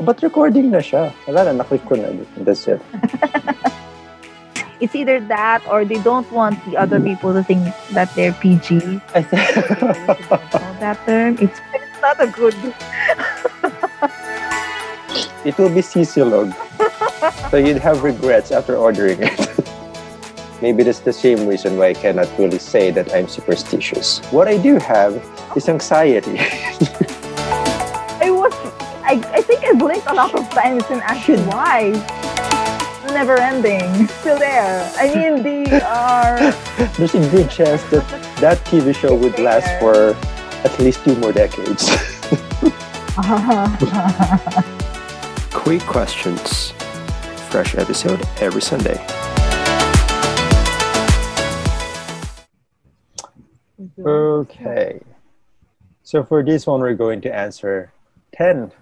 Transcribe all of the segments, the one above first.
But recording na siya. Wala na, naklik ko na. That's it. It's either that or they don't want the other people to think that they're PG. I think... That term. It's, it's not a good. it will be sisilog. so you'd have regrets after ordering it. Maybe that's the same reason why I cannot really say that I'm superstitious. What I do have is anxiety. I was. I, I think I blinked a lot of times and asked why. Never ending. Still there. I mean, they are. There's a good chance that that TV show would last for at least two more decades. Quick questions. Fresh episode every Sunday. Okay. So for this one, we're going to answer 10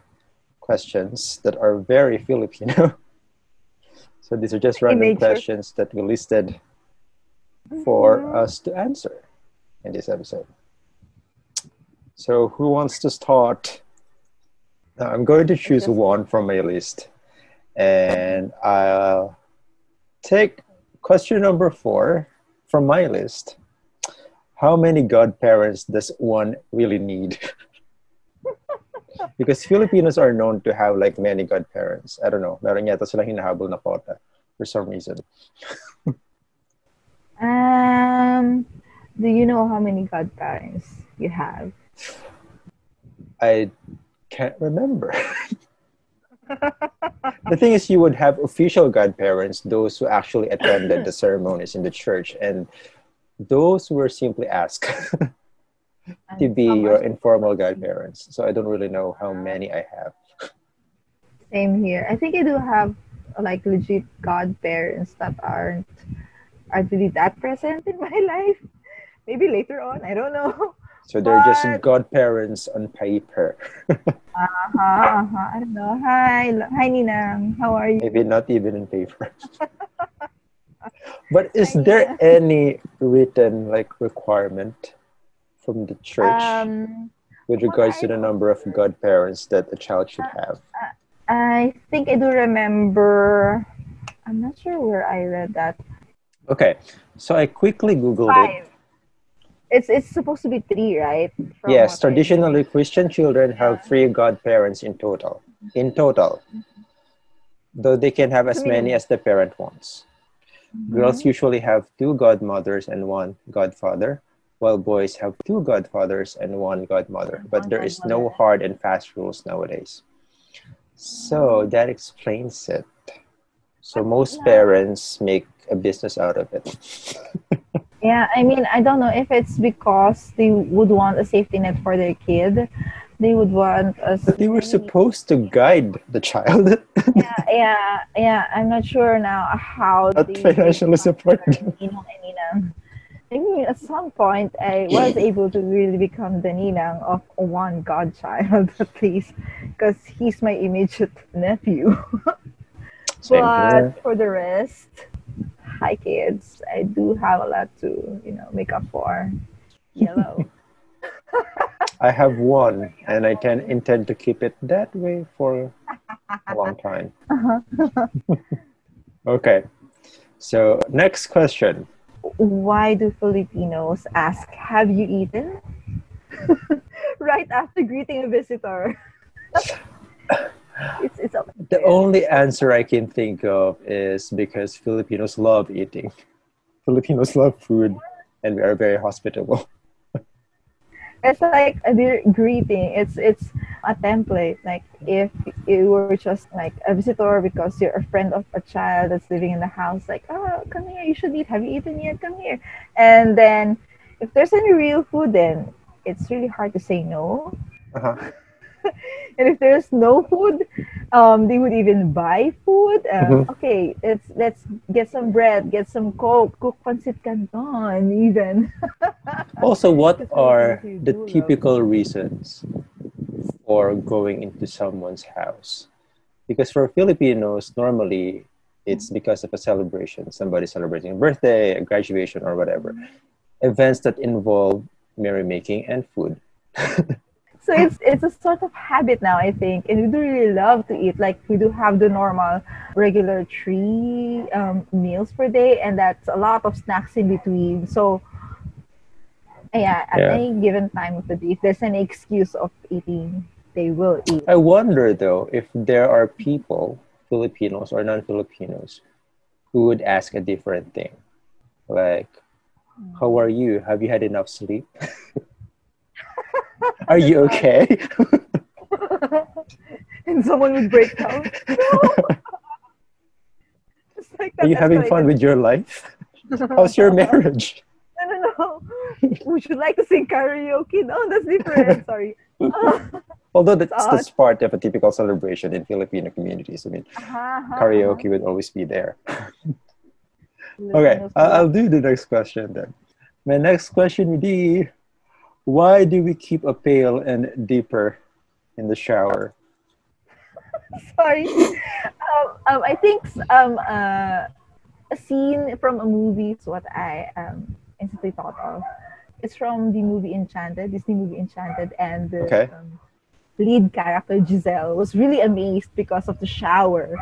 questions that are very Filipino. so these are just random questions that we listed for us to answer in this episode. So who wants to start? Now, I'm going to choose one from my list. And I'll take question number four from my list. How many godparents does one really need? because Filipinos are known to have like many godparents. I don't know. Meron yata silang hinahabol na quota for some reason. Um, do you know how many godparents you have? I can't remember. the thing is, you would have official godparents, those who actually attended the ceremonies in the church, and those were simply asked to be your informal godparents. So I don't really know how many I have. Same here. I think I do have like legit godparents that aren't aren't really that present in my life. Maybe later on. I don't know. So they're just But- godparents on paper. Uh-huh, uh-huh. I don't know. Hi, hi Ninang. How are you? Maybe not even in paper. but is there any written like requirement from the church Um, with regards to the number of godparents that a child should uh, have? I think I do remember. I'm not sure where I read that. Okay, so I quickly googled it. Five. It's it's supposed to be three, right? From Yes, traditionally Christian children have three godparents in total. In total, mm-hmm. though they can have as many as the parent wants. Girls mm-hmm. usually have two godmothers and one godfather, while boys have two godfathers and one godmother. But there is no hard and fast rules nowadays. So that explains it. So most parents make a business out of it. Yeah, I mean, I don't know if it's because they would want a safety net for their kid. They would want us. But they were supposed to guide the child, Yeah, yeah, yeah. I'm not sure now how. not financially support them. Ninong and Ninang. Maybe at some point I was able to really become the Ninang of one godchild at least, because he's my immediate nephew. But for the rest, hi kids. I do have a lot to you know make up for. Yellow. I have one, and I can intend to keep it that way for a long time. Uh-huh. okay. So next question. Why do Filipinos ask, "Have you eaten?" right after greeting a visitor. it's it's The only answer I can think of is because Filipinos love eating. Filipinos love food, and we are very hospitable. It's like a greeting. It's it's a template. Like if you were just like a visitor because you're a friend of a child that's living in the house, like oh come here, you should eat. Have you eaten yet? Come here. And then if there's any real food, then it's really hard to say no. Uh-huh. And if there's no food, um, they would even buy food. Um, Mhm. Okay, let's let's get some bread, get some coke, cook pancit canton, even. Also, what are the love typical reasons for going into someone's house? Because for Filipinos, normally it's because of a celebration, somebody celebrating a birthday, a graduation, or whatever. Events that involve merrymaking and food. so it's it's a sort of habit now, I think, and we do really love to eat. Like we do have the normal, regular three um, meals per day, and that's a lot of snacks in between. So yeah, at Yeah. any given time of the day, if there's any excuse of eating, they will eat. I wonder though if there are people, Filipinos or non-Filipinos, who would ask a different thing, like, "How are you? Have you had enough sleep? are you okay?" and someone would break down. It's like are you having fun with your life? How's your marriage? No, no, no. Would you like to sing karaoke? No, that's different. Sorry. Although that's, that's part of a typical celebration in Filipino communities. I mean, Uh-huh, karaoke would always be there. uh-huh. Okay, I'll do the next question then. My next question would be why do we keep a pail and dipper in the shower? Sorry. Um, um, I think um, uh, a scene from a movie is what I um, instantly thought of. It's from the movie Enchanted, Disney movie Enchanted, and the Okay. um, lead character Giselle was really amazed because of the shower.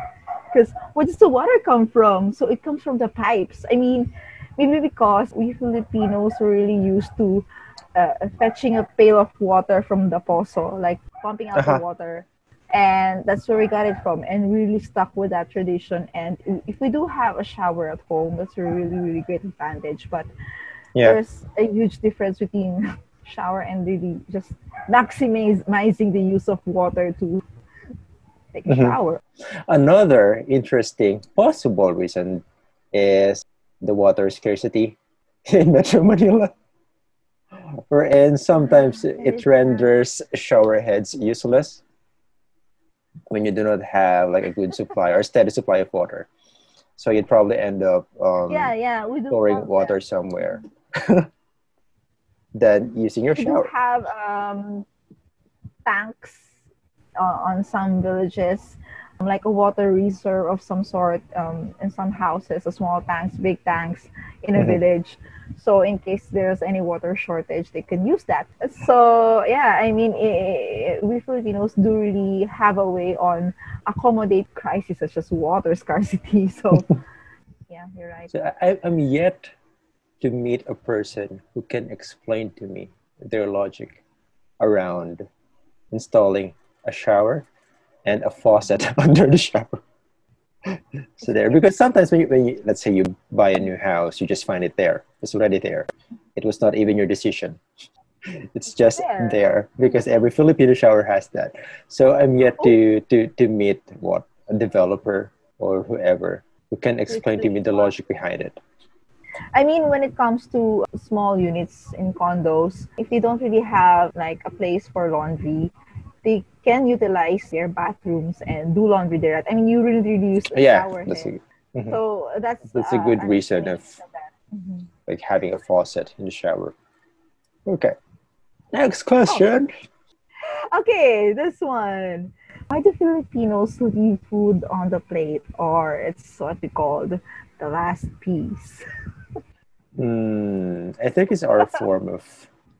Because where does the water come from? So it comes from the pipes. I mean, maybe because we Filipinos were really used to uh, fetching a pail of water from the pozo, like pumping out Uh-huh. the water. And that's where we got it from, and really stuck with that tradition. And if we do have a shower at home, that's a really, really great advantage. But Yeah. there's a huge difference between shower and really just maximizing the use of water to take a Mhm. shower. Another interesting possible reason is the water scarcity in Metro Manila. And sometimes That it renders shower heads useless when you do not have like a good supply or steady supply of water. So you'd probably end up um, yeah, yeah, we do storing have water somewhere than using your that. We do shower. have um, tanks uh, on some villages, like a water reserve of some sort um, in some houses, a small tanks, big tanks in a Mhm. village. So in case there's any water shortage, they can use that. So yeah, I mean, i we Filipinos do really have a way on accommodate crises such as water scarcity. So yeah, you're right. So I, I'm yet to meet a person who can explain to me their logic around installing a shower and a faucet under the shower. So there, because sometimes when you, when you, let's say you buy a new house, you just find it there. It's already there. It was not even your decision. It's just There. there because every Filipino shower has that. So I'm yet to oh. to to meet what a developer or whoever who can explain to me the logic behind it. I mean, when it comes to small units in condos, if they don't really have like a place for laundry, they can utilize their bathrooms and do laundry there. I mean, you really, really use a Yeah, shower that's a, mhm. So that's That's a uh, good reason of-. Mhm. like having a faucet in the shower. Okay. Next question. Okay, this one. Why do Filipinos leave food on the plate, or it's what we call the last piece? Hmm, I think it's our form of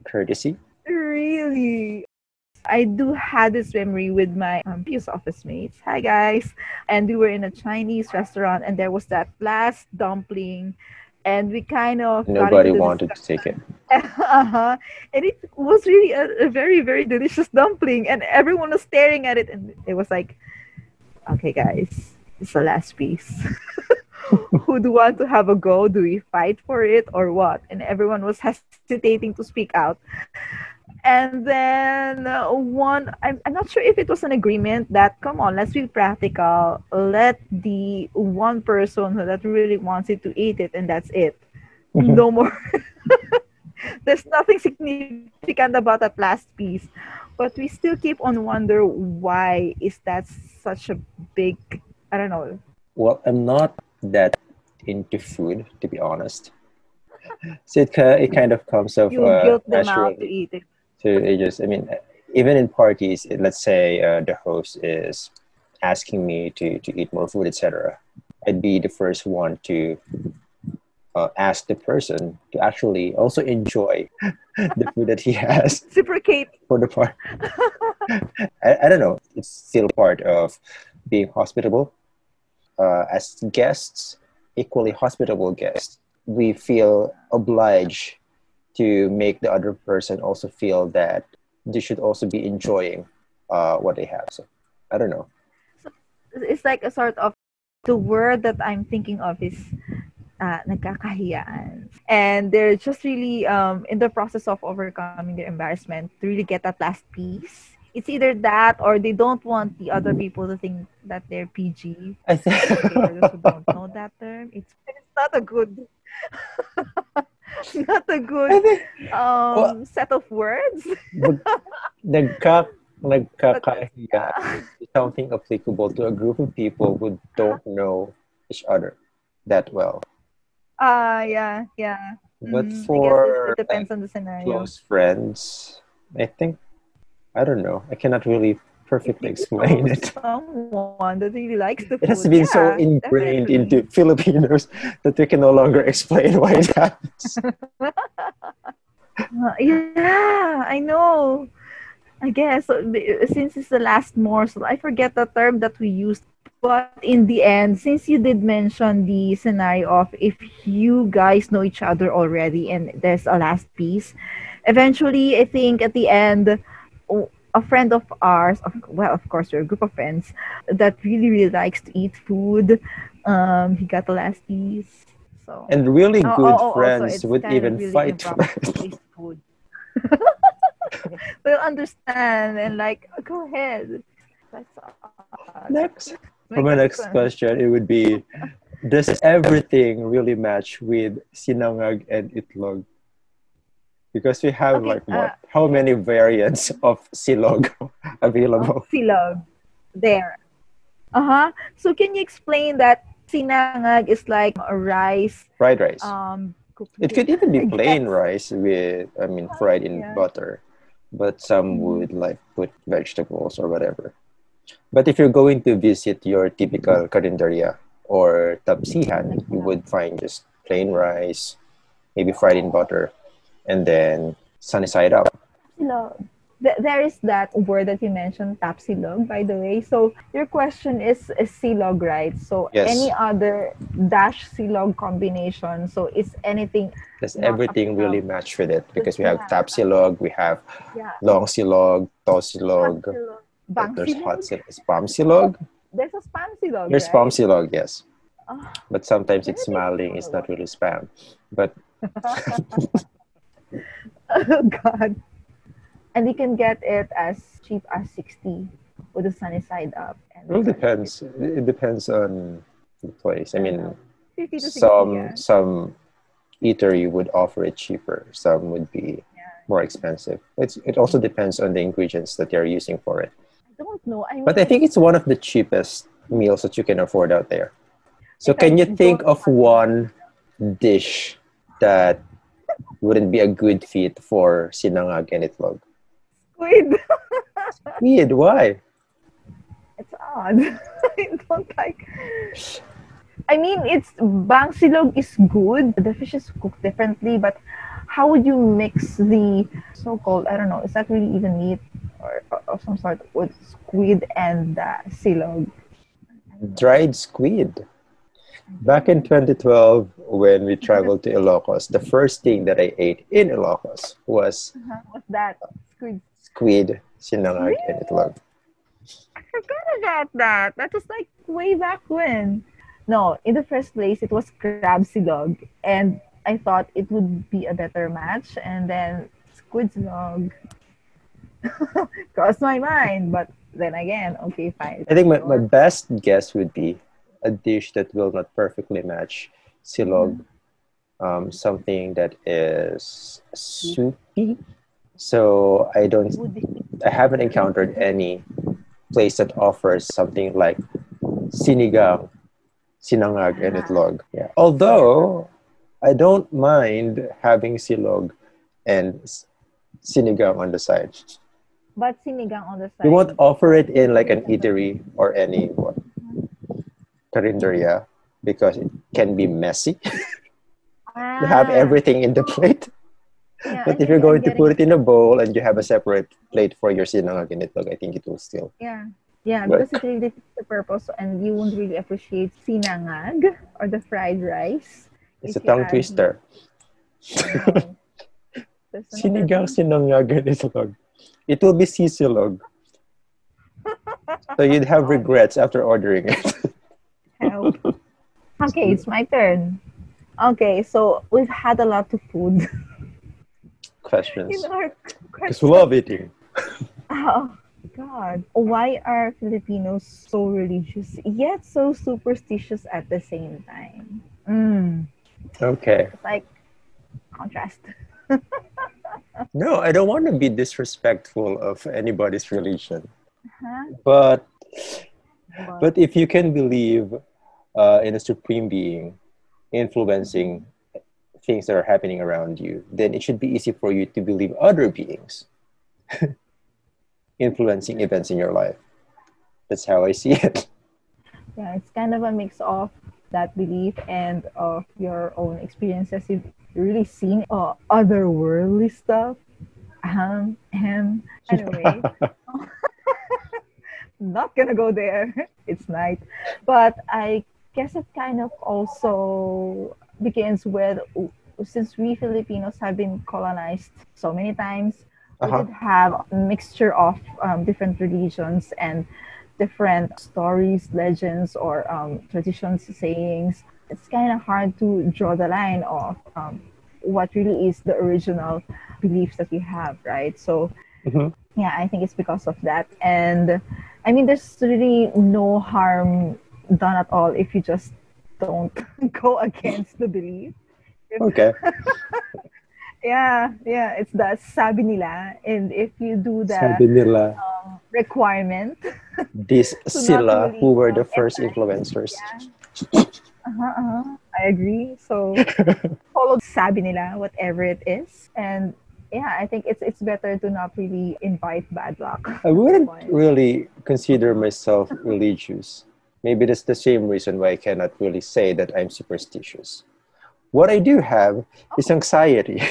courtesy. Really? I do have this memory with my um, previous office mates. Hi, guys. And we were in a Chinese restaurant, and there was that last dumpling. And we kind of Nobody wanted to take it. uh-huh. And it was really a, a very, very delicious dumpling. And everyone was staring at it. And it was like, okay, guys, it's the last piece. Who do want to have a go? Do we fight for it or what? And everyone was hesitating to speak out. And then uh, one, I'm, I'm not sure if it was an agreement that, come on, let's be practical. Let the one person who that really wants it to eat it, and that's it. Mhm. No more. There's nothing significant about that last piece. But we still keep on wonder why is that such a big, I don't know. Well, I'm not that into food, to be honest. So it, ki- it kind of comes of You uh, guilt them out to eat it. It just, I mean, even in parties, let's say uh, the host is asking me to, to eat more food, etc. I'd be the first one to uh, ask the person to actually also enjoy the food that he has Reciprocate. for the part. I, I don't know. It's still part of being hospitable. Uh, as guests, equally hospitable guests, we feel obliged to make the other person also feel that they should also be enjoying uh, what they have. So I don't know. It's like a sort of the word that I'm thinking of is uh, nagkakahiyaan. And they're just really um, in the process of overcoming their embarrassment to really get that last piece. It's either that or they don't want the other people to think that they're PG. I think for those who don't know that term, it's it's not a good not a good um set of words. nagka, nagkakahiya is something applicable to a group of people who don't know each other that well. Ah, yeah, yeah. But Mhm. For it, it depends like, on the scenario. close friends, I think I don't know. I cannot really perfectly explain it. Someone that really likes the food. It has been so ingrained definitely. into Filipinos that we can no longer explain why it happens. Uh, yeah, I know. I guess so, since it's the last morsel, I forget the term that we used. But in the end, since you did mention the scenario of if you guys know each other already and there's a last piece, eventually, I think at the end, a friend of ours, of, well, of course, we're a group of friends that really, really likes to eat food. Um, he got the last piece. So And really Oh, good oh, oh, friends would even really fight for it. food. They'll understand and like, go ahead. That's odd. Next. For my next question. question, it would be Does everything really match with sinangag and itlog? Because we have Okay, like what? uh, How many variants of silog available? Oh, silog. There. Uh-huh. So can you explain that sinangag is like a rice Fried rice. um It could even be plain rice with, I mean, fried in yeah. butter, but some Mhm. would like put vegetables or whatever. But if you're going to visit your typical carinderia or tapsihan, you would find just plain rice, maybe fried in butter, and then sunny side up. Silog. Th- There is that word that you mentioned, tapsilog, by the way. So your question is, is silog, right? So Yes. any other dash silog combination. So is anything, Does everything really match with it? Because we have Yeah. tapsilog, we have yeah, long silog, tapsilog, bang there's silog? hot silog, spam silog. There's a spam silog, There's right? spam silog, yes. Ah. But sometimes it's smiling, it's not really spam. But oh God. And you can get it as cheap as 60 with the sunny side up. And it depends. It depends on the place. I mean, 50 to 60, some yeah. some eatery would offer it cheaper. Some would be more expensive. It's it also depends on the ingredients that they're using for it. I don't know. I mean, But I think it's one of the cheapest meals that you can afford out there. So can you think of one dish that wouldn't be a good fit for sinangag and itlog? squid. Weird, why? It's odd. I don't like. I mean, it's bang silog is good. The fish is cooked differently, but how would you mix the so-called I don't know? Is that really even meat or of some sort with squid and uh, silog? Dried squid. Back in 2012, when we traveled to Ilocos, the first thing that I ate in Ilocos was uh-huh. What's that? Squid. squid, sinangag, and itlog. I forgot about that. That was like way back when. No, in the first place, it was crab silog, and I thought it would be a better match, and then squid silog crossed my mind. But then again, okay, fine. I think my, my best guess would be a dish that will not perfectly match silog, um, something that is soupy. So I don't, I haven't encountered any place that offers something like sinigang, sinangag, and itlog. Yeah. Although I don't mind having silog and sinigang on the side. But sinigang on the side. We won't offer it in like an eatery or any what carinderia because it can be messy. Yeah. to have everything in the plate. Yeah, But if you're going to put it in a bowl and you have a separate plate for your sinangag and itlog, I think it will still. Yeah. Yeah, But- because it really defeats the purpose and you won't really appreciate sinangag or the fried rice. It's a tongue twister. No. Sinigang sinangag and itlog. It will be sisilog. so you'd have regrets after ordering it. Help. Okay, it's my turn. Okay, so we've had a lot of food Questions. Because we love eating. Oh God! Why are Filipinos so religious yet so superstitious at the same time? Mm, Okay. it's like contrast. No, I don't want to be disrespectful of anybody's religion. Huh? But But, but if you can believe uh, in a supreme being influencing things that are happening around you, then it should be easy for you to believe other beings influencing events in your life. That's how I see it. yeah, it's kind of a mix of that belief and of your own experiences. You've really seen uh, otherworldly stuff. Um, and anyway, not gonna go there. It's night. But I guess it kind of also begins with since we Filipinos have been colonized so many times, we Uh-huh. did have a mixture of um, different religions and different stories, legends, or um, traditions, sayings. It's kind of hard to draw the line of um, what really is the original beliefs that we have, right? So Mhm. yeah, I think it's because of that. And I mean, there's really no harm done at all if you just don't go against the belief. Okay. Yeah, yeah, it's the sabi nila. And if you do the Sabi nila, um, requirement, these So sila really, who were the first influencers. uh-huh, uh-huh, I agree. So follow the sabi nila, whatever it is. And yeah, I think it's it's better to not really invite bad luck. I wouldn't really consider myself religious. Maybe that's the same reason why I cannot really say that I'm superstitious. What I do have is anxiety.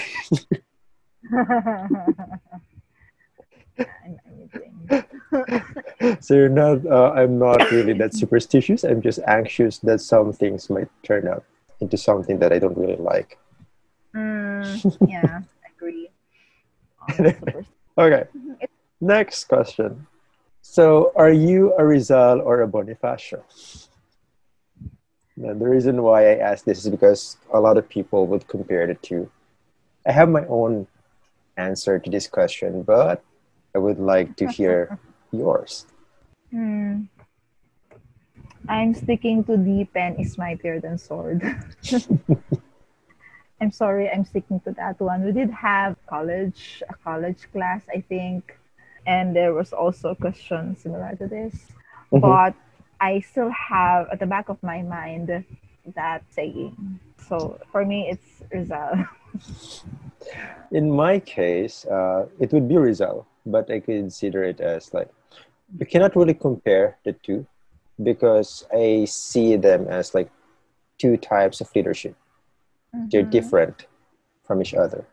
I'm, I'm kidding. so you're not, uh, I'm not really that superstitious. I'm just anxious that some things might turn out into something that I don't really like. Mm, yeah, I agree. Okay. Next question. So, are you a Rizal or a Bonifacio? Now, the reason why I ask this is because a lot of people would compare the two. I have my own answer to this question, but I would like to hear yours. Hmm. I'm sticking to the pen is mightier than sword. I'm sorry, I'm sticking to that one. We did have college, a college class, I think, and there was also a question similar to this. Mhm. But I still have at the back of my mind that saying. So for me, it's Rizal. In my case, uh, it would be Rizal, but I consider it as like, you cannot really compare the two because I see them as like two types of leadership. they're Mhm. different from each other.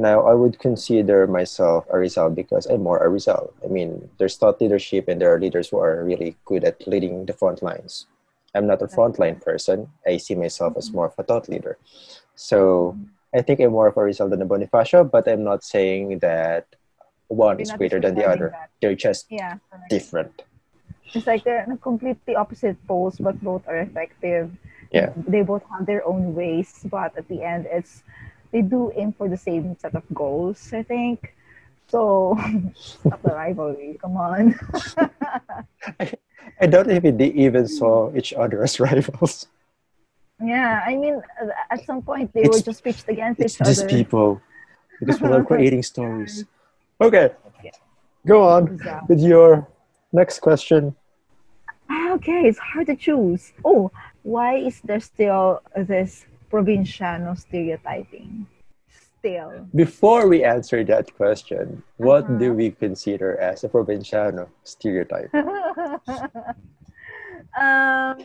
Now, I would consider myself a Rizal because I'm more a Rizal. I mean, there's thought leadership and there are leaders who are really good at leading the front lines. I'm not a frontline person. I see myself as mm-hmm. more of a thought leader. So mm-hmm. I think I'm more of a Rizal than a Bonifacio, but I'm not saying that one You're is greater than the other. that. They're just Yeah. different. It's like they're in completely opposite poles, but both are effective. Yeah. They both have their own ways, but at the end, it's they do aim for the same set of goals. I think. So stop the rivalry. Come on. I doubt if they even saw each other as rivals. yeah, I mean, at some point they It's- were just pitched against It's each just other. people because we love creating stories. Okay, Yeah. go on So- with your next question. Ah, okay, it's hard to choose. Oh, why is there still this provinciano stereotyping? Still. Before we answer that question, what Uh-huh. do we consider as a provinciano stereotype? um,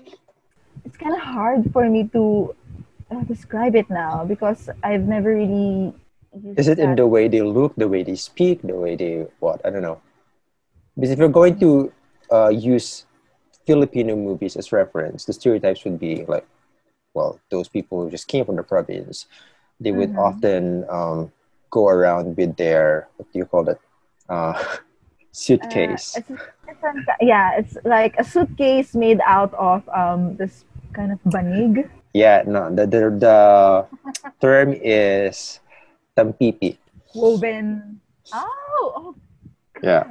it's kind of hard for me to uh, describe it now because I've never really. Is it in the way they look, the way they speak, the way they what? I don't know. Because if you're going to uh, use Filipino movies as reference, the stereotypes would be like, well, those people who just came from the province, they would Mhm. often um, go around with their what do you call it, uh, Uh, suitcase. it's different, yeah, it's like a suitcase made out of um this kind of banig. yeah, no, the the, the term is tampipi. woven. Oh, oh. Yeah.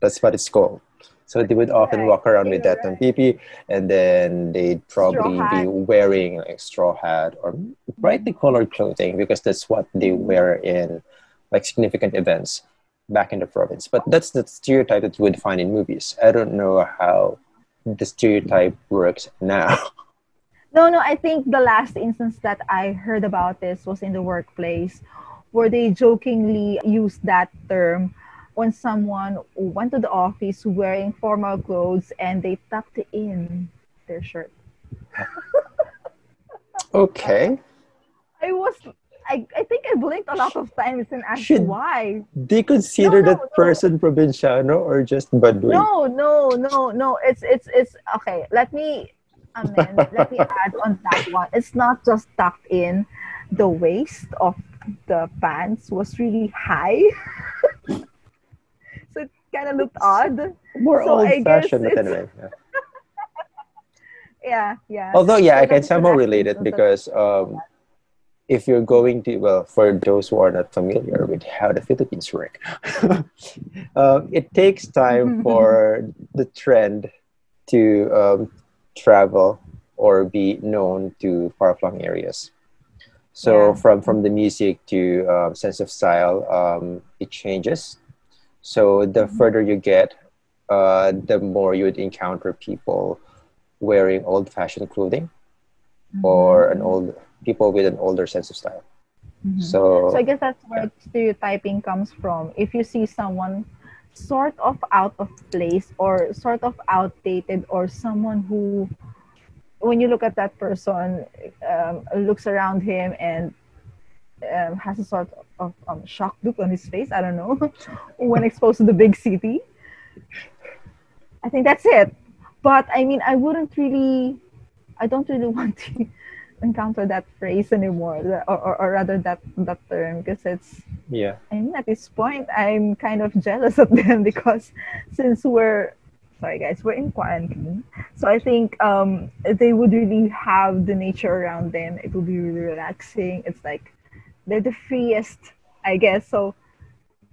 That's what it's called. So they would often walk around with that tampipi, and then they'd probably be wearing like straw hat or brightly colored clothing because that's what they mm-hmm. wear in like significant events back in the province. But that's the stereotype that you would find in movies. I don't know how the stereotype works now. No, no, I think the last instance that I heard about this was in the workplace where they jokingly used that term when someone went to the office wearing formal clothes and they tucked in their shirt. okay. I was I, I think I blinked a lot of times and asked Should- why. Do you consider No, no, that no. person provinciano or just Baduy? No, no, no, no. It's it's it's okay. Let me amend. let me add on that one. It's not just tucked in. The waist of the pants was really high, kind of looked odd. More So old fashioned, but anyway. yeah. Yeah, yeah. Although, yeah, So I can somehow relate it because um, if you're going to, well, for those who are not familiar with how the Philippines work, uh, it takes time for the trend to um, travel or be known to far-flung areas. So Yeah. from from the music to um, sense of style, um, it changes. So the Mhm. further you get, uh, the more you would encounter people wearing old-fashioned clothing or an old people with an older sense of style. Mhm. So, So I guess that's where stereotyping comes from. If you see someone sort of out of place or sort of outdated or someone who when you look at that person um, looks around him and um, has a sort of um, shock look on his face i don't know when exposed to the big city i think that's it but i mean i wouldn't really i don't really want to encounter that phrase anymore or, or, or rather that that term because it's yeah, I mean, at this point, I'm kind of jealous of them because since we're, sorry guys, we're in quarantine. So I think um, they would really have the nature around them. It would be really relaxing. It's like they're the freest, I guess. So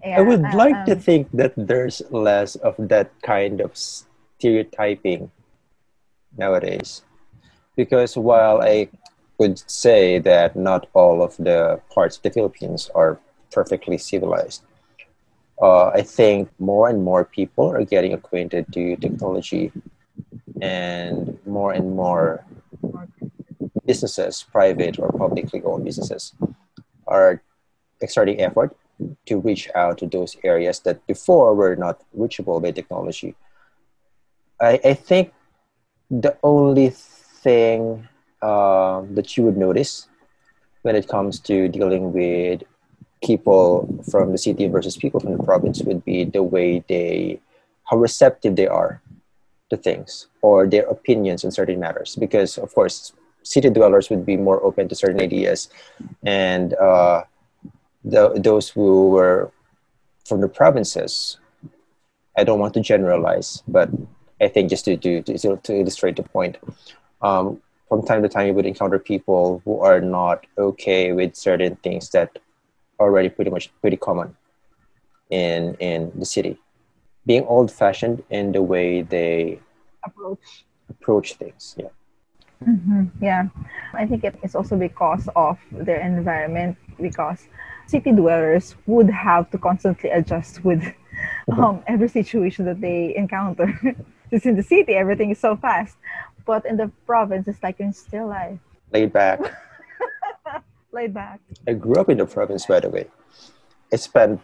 yeah, I would uh, like to um, think that there's less of that kind of stereotyping nowadays. Because while I would say that not all of the parts of the Philippines are perfectly civilized, uh, I think more and more people are getting acquainted to technology and more and more businesses, private or publicly owned businesses, are exerting effort to reach out to those areas that before were not reachable by technology. I, I think the only thing um, that you would notice when it comes to dealing with people from the city versus people from the province would be the way they, how receptive they are to things or their opinions on certain matters. Because, of course, city dwellers would be more open to certain ideas and uh, the, those who were from the provinces, I don't want to generalize, but I think just to, to, to, to illustrate the point, um, from time to time you would encounter people who are not okay with certain things that are already pretty much pretty common in in the city. Being old fashioned in the way they approach. approach things. Yeah. Hmm Yeah, I think it is also because of their environment. Because city dwellers would have to constantly adjust with um, every situation that they encounter. Just in the city, everything is so fast, but in the province, it's like you're in still life, Laid back. laid back. I grew up in the province, by the way. I spent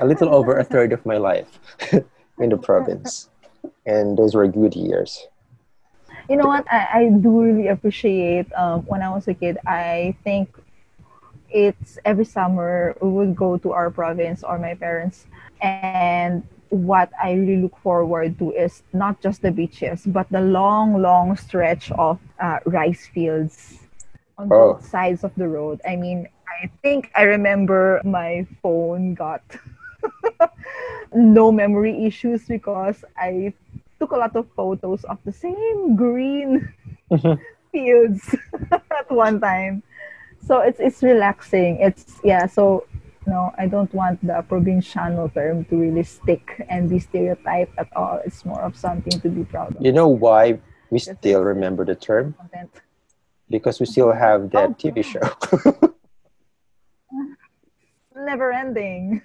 a little over a third of my life in the province, and those were good years. You know what? I, I do really appreciate um, when I was a kid. I think it's every summer we would go to our province or my parents and what I really look forward to is not just the beaches, but the long, long stretch of uh, rice fields on Oh. both sides of the road. I mean, I think I remember my phone got no memory issues because I took a lot of photos of the same green Mhm. fields at one time. So it's it's relaxing. It's yeah. So no, I don't want the provinciano term to really stick and be stereotyped at all. It's more of something to be proud of. You know why we still remember the term? Content. Because we still have that Oh. TV show. Never ending.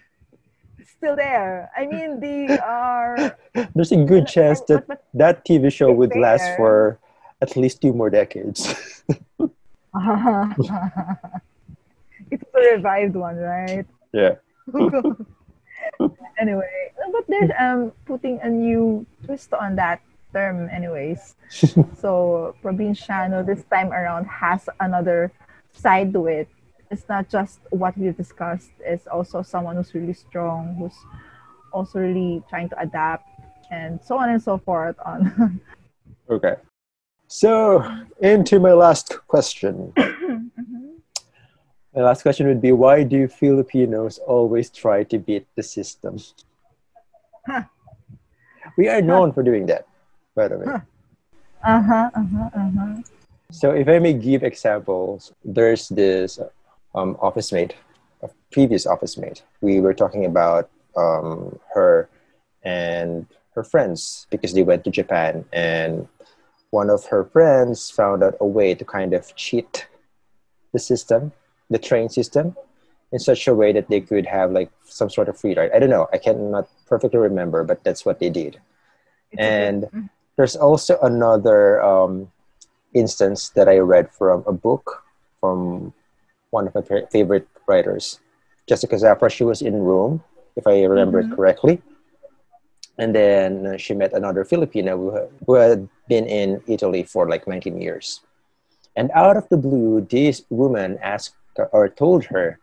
Still there. I mean, they are. There's a good chance that But, that TV show would last for at least two more decades. it's a revived one, right? yeah. anyway, but there's um putting a new twist on that term, anyways. so provinciano this time around has another side to it. It's not just what we've discussed. It's also someone who's really strong, who's also really trying to adapt, and so on and so forth. On Okay. So, into my last question. My last question would be why do Filipinos always try to beat the system? Huh. We are known for doing that, by the way. Huh. uh huh, uh huh, uh huh. So, if I may give examples, there's this um, office mate, a previous office mate. We were talking about um, her and her friends because they went to Japan, and one of her friends found out a way to kind of cheat the system, the train system, in such a way that they could have like some sort of free ride. I don't know. I cannot perfectly remember, but that's what they did. It's And bit- there's also another um, instance that I read from a book from one of my favorite writers, Jessica Zafra. She was in Rome, if I remember it Mhm. correctly. And then she met another Filipino who, who had been in Italy for like 19 years. And out of the blue, this woman asked or told her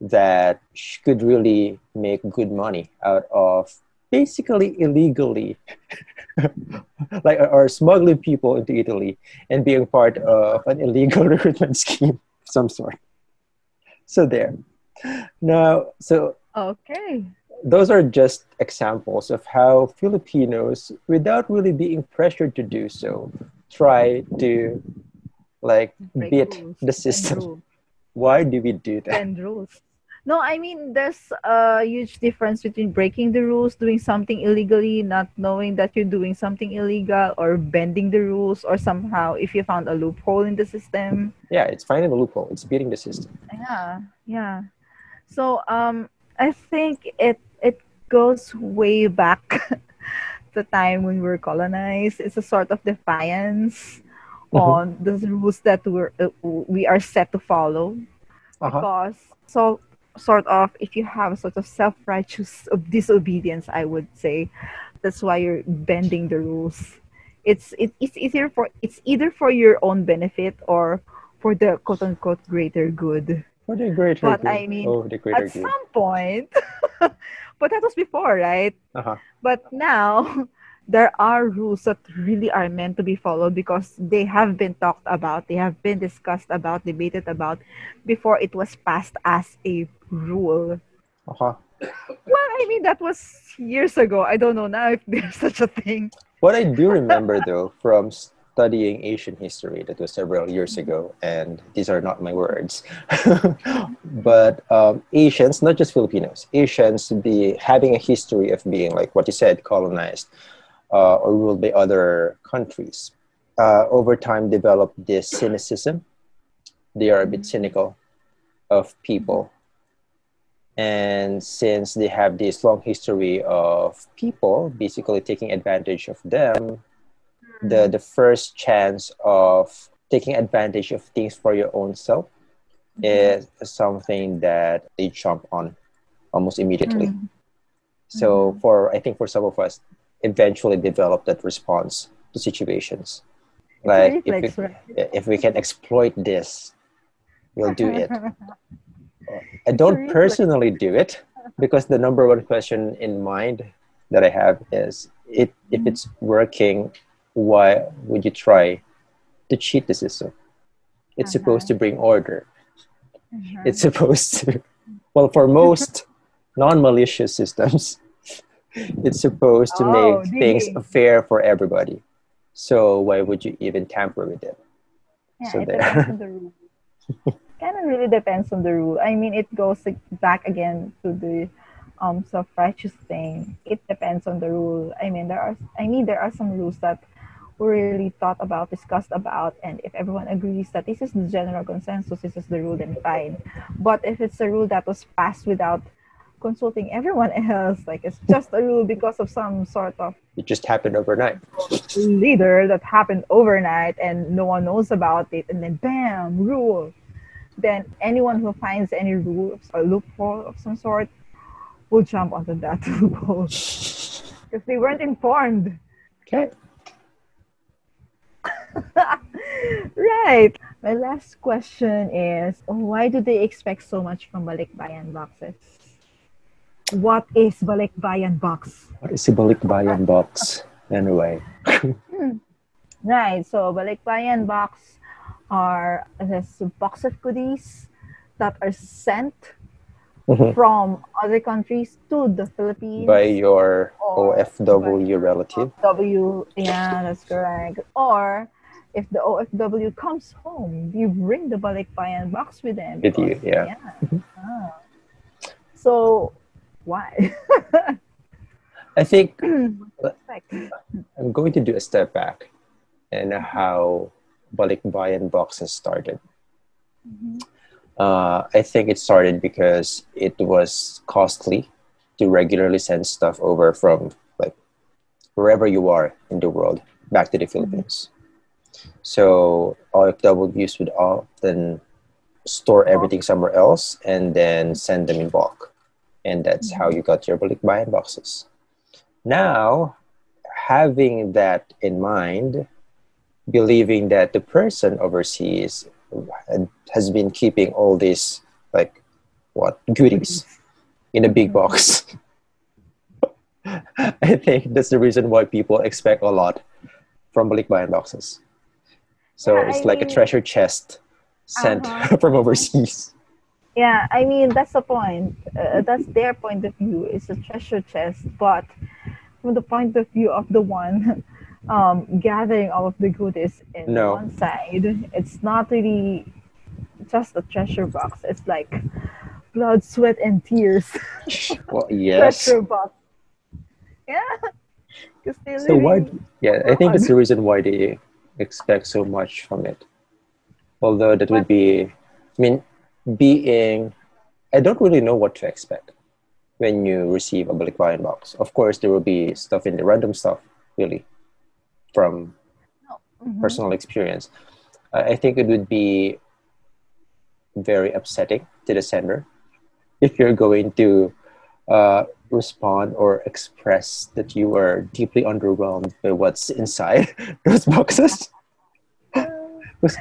that she could really make good money out of basically illegally like or smuggling people into Italy and being part of an illegal recruitment scheme of some sort. So there. Now, so okay. those are just examples of how Filipinos, without really being pressured to do so, try to like Break beat rules, the system. Why do we do that? And rules. No, I mean there's a huge difference between breaking the rules, doing something illegally, not knowing that you're doing something illegal, or bending the rules, or somehow if you found a loophole in the system. Yeah, it's finding a loophole. It's beating the system. Yeah, yeah. So um, I think it it goes way back the time when we were colonized. It's a sort of defiance Mhm. on the rules that we're uh, we are set to follow. Uh-huh. because so sort of if you have a sort of self-righteous ob- disobedience i would say that's why you're bending the rules it's it, it's either for it's either for your own benefit or for the quote unquote greater good For the greater good But good. I mean, oh, the greater at good. some point but that was before right Uh-huh. but now there are rules that really are meant to be followed because they have been talked about, they have been discussed about, debated about before it was passed as a rule. Uh-huh. Well, I mean, that was years ago. I don't know now if there's such a thing. What I do remember, though, from studying Asian history, that was several years ago, and these are not my words, but um, Asians, not just Filipinos, Asians be having a history of being, like what you said, colonized uh, or ruled by other countries. Uh, over time, developed this cynicism. They are a bit cynical of people. And since they have this long history of people basically taking advantage of them, the, hmm. the first chance of taking advantage of things for your own self hmm. is something that they jump on almost immediately. Mm. So hmm. for I think for some of us, eventually develop that response to situations. Like if we, if we can exploit this, we'll do it. I don't personally do it because the number one question in mind that I have is it if it's working, why would you try to cheat the system? It's supposed to bring order. Uh-huh. It's supposed to well for most non-malicious systems, it's supposed to Oh, make things fair for everybody. So why would you even tamper with it? Yeah, So there. depends on the rule. kind of really depends on the rule. I mean, it goes back again to the um self-righteous thing. It depends on the rule. I mean, there are. I mean, there are some rules that were really thought about, discussed about, and if everyone agrees that this is the general consensus, this is the rule, then fine. But if it's a rule that was passed without consulting everyone else, like it's just a rule because of some sort of It just happened overnight. leader that happened overnight and no one knows about it and then bam rule then anyone who finds any rule or loophole of some sort will jump onto that loophole. Because they weren't informed. Okay. right. My last question is why do they expect so much from balikbayan boxes? What is balikbayan box? What is a balikbayan box? Anyway? Hmm. Right. So balikbayan box are this box of goodies that are sent Mhm. from other countries to the Philippines. By your OFW relative. W. Yeah, that's correct. Or if the OFW comes home, you bring the balikbayan box with them. With you, because- yeah. Ah. So why? I think I'm going to do a step back and how balikbayan boxes started. Mhm. Uh, I think it started because it was costly to regularly send stuff over from like wherever you are in the world back to the Philippines. So OFWs would often store everything somewhere else and then send them in bulk. And that's how you got your balikbayan boxes. Now, having that in mind, believing that the person overseas has been keeping all these like what goodies in a big box. I think that's the reason why people expect a lot from balikbayan boxes. So Yeah, it's I like a treasure chest sent Uh-huh. from overseas. Yeah, I mean that's the point. Uh, that's their point of view. It's a treasure chest, but from the point of view of the one um, gathering all of the goodies in No. one side, it's not really just a treasure box. It's like blood, sweat, and tears Well, yes. treasure box. Yeah, So why? Yeah, I think it's the reason why they expect so much from it. Although that would be, I mean, being, I don't really know what to expect when you receive a balikbayan box. Of course, there will be stuff in the random stuff, really, from Mhm. personal experience. I think it would be very upsetting to the sender if you're going to uh, respond or express that you are deeply underwhelmed by what's inside those boxes.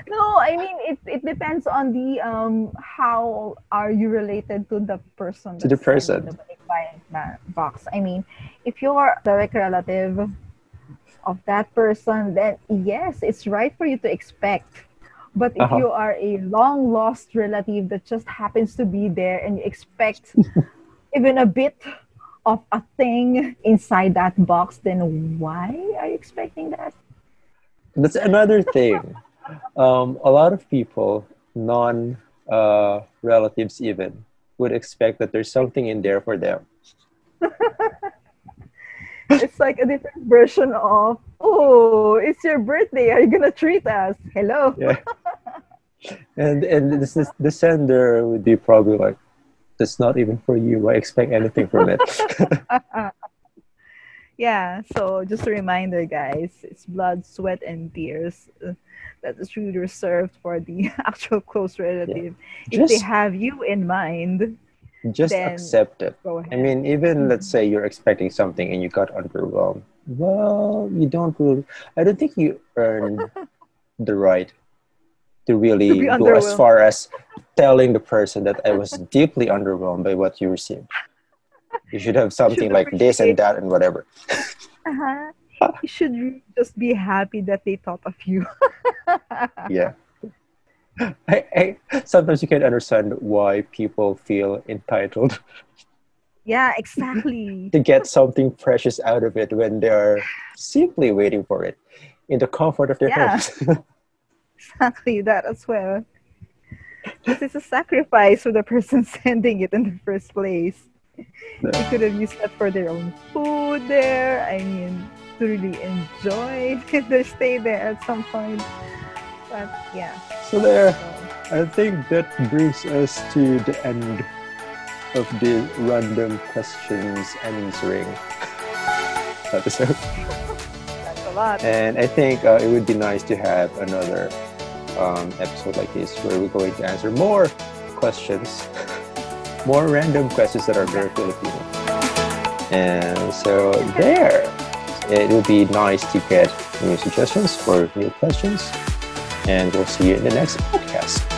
No, I mean it, it depends on the um how are you related to the person To the person. the ba- box. I mean, if you're a direct relative of that person, then yes, it's right for you to expect. But if Uh-huh. you are a long lost relative that just happens to be there and you expect even a bit of a thing inside that box, then why are you expecting that? That's another thing. Um, a lot of people, non uh, relatives even, would expect that there's something in there for them. it's like a different version of oh it's your birthday are you gonna treat us hello Yeah. and and this is, the sender would be probably like, "That's not even for you. I expect anything from it." yeah so just a reminder guys it's blood sweat and tears uh, that is really reserved for the actual close relative if they have you in mind just accept it. I mean, even let's say you're expecting something and you got underwhelmed. Well, you don't really. I don't think you earn the right to really To go as far as telling the person that I was deeply underwhelmed by what you received. You should have something like this and that and whatever. Uh-huh. You should just be happy that they thought of you. Yeah. I, I, sometimes you can't understand why people feel entitled yeah, exactly. to get something precious out of it when they're simply waiting for it in the comfort of their Yeah. homes. exactly that as well. This is a sacrifice for the person sending it in the first place. They could have used that for their own food there. I mean, to really enjoy their stay there at some point. But yeah. So there, I think that brings us to the end of the random questions answering episode. that's a lot. And I think uh, it would be nice to have another um, episode like this where we're going to answer more questions, more random questions that are very Filipino. And so there, it would be nice to get new suggestions for new questions. And we'll see you in the next podcast.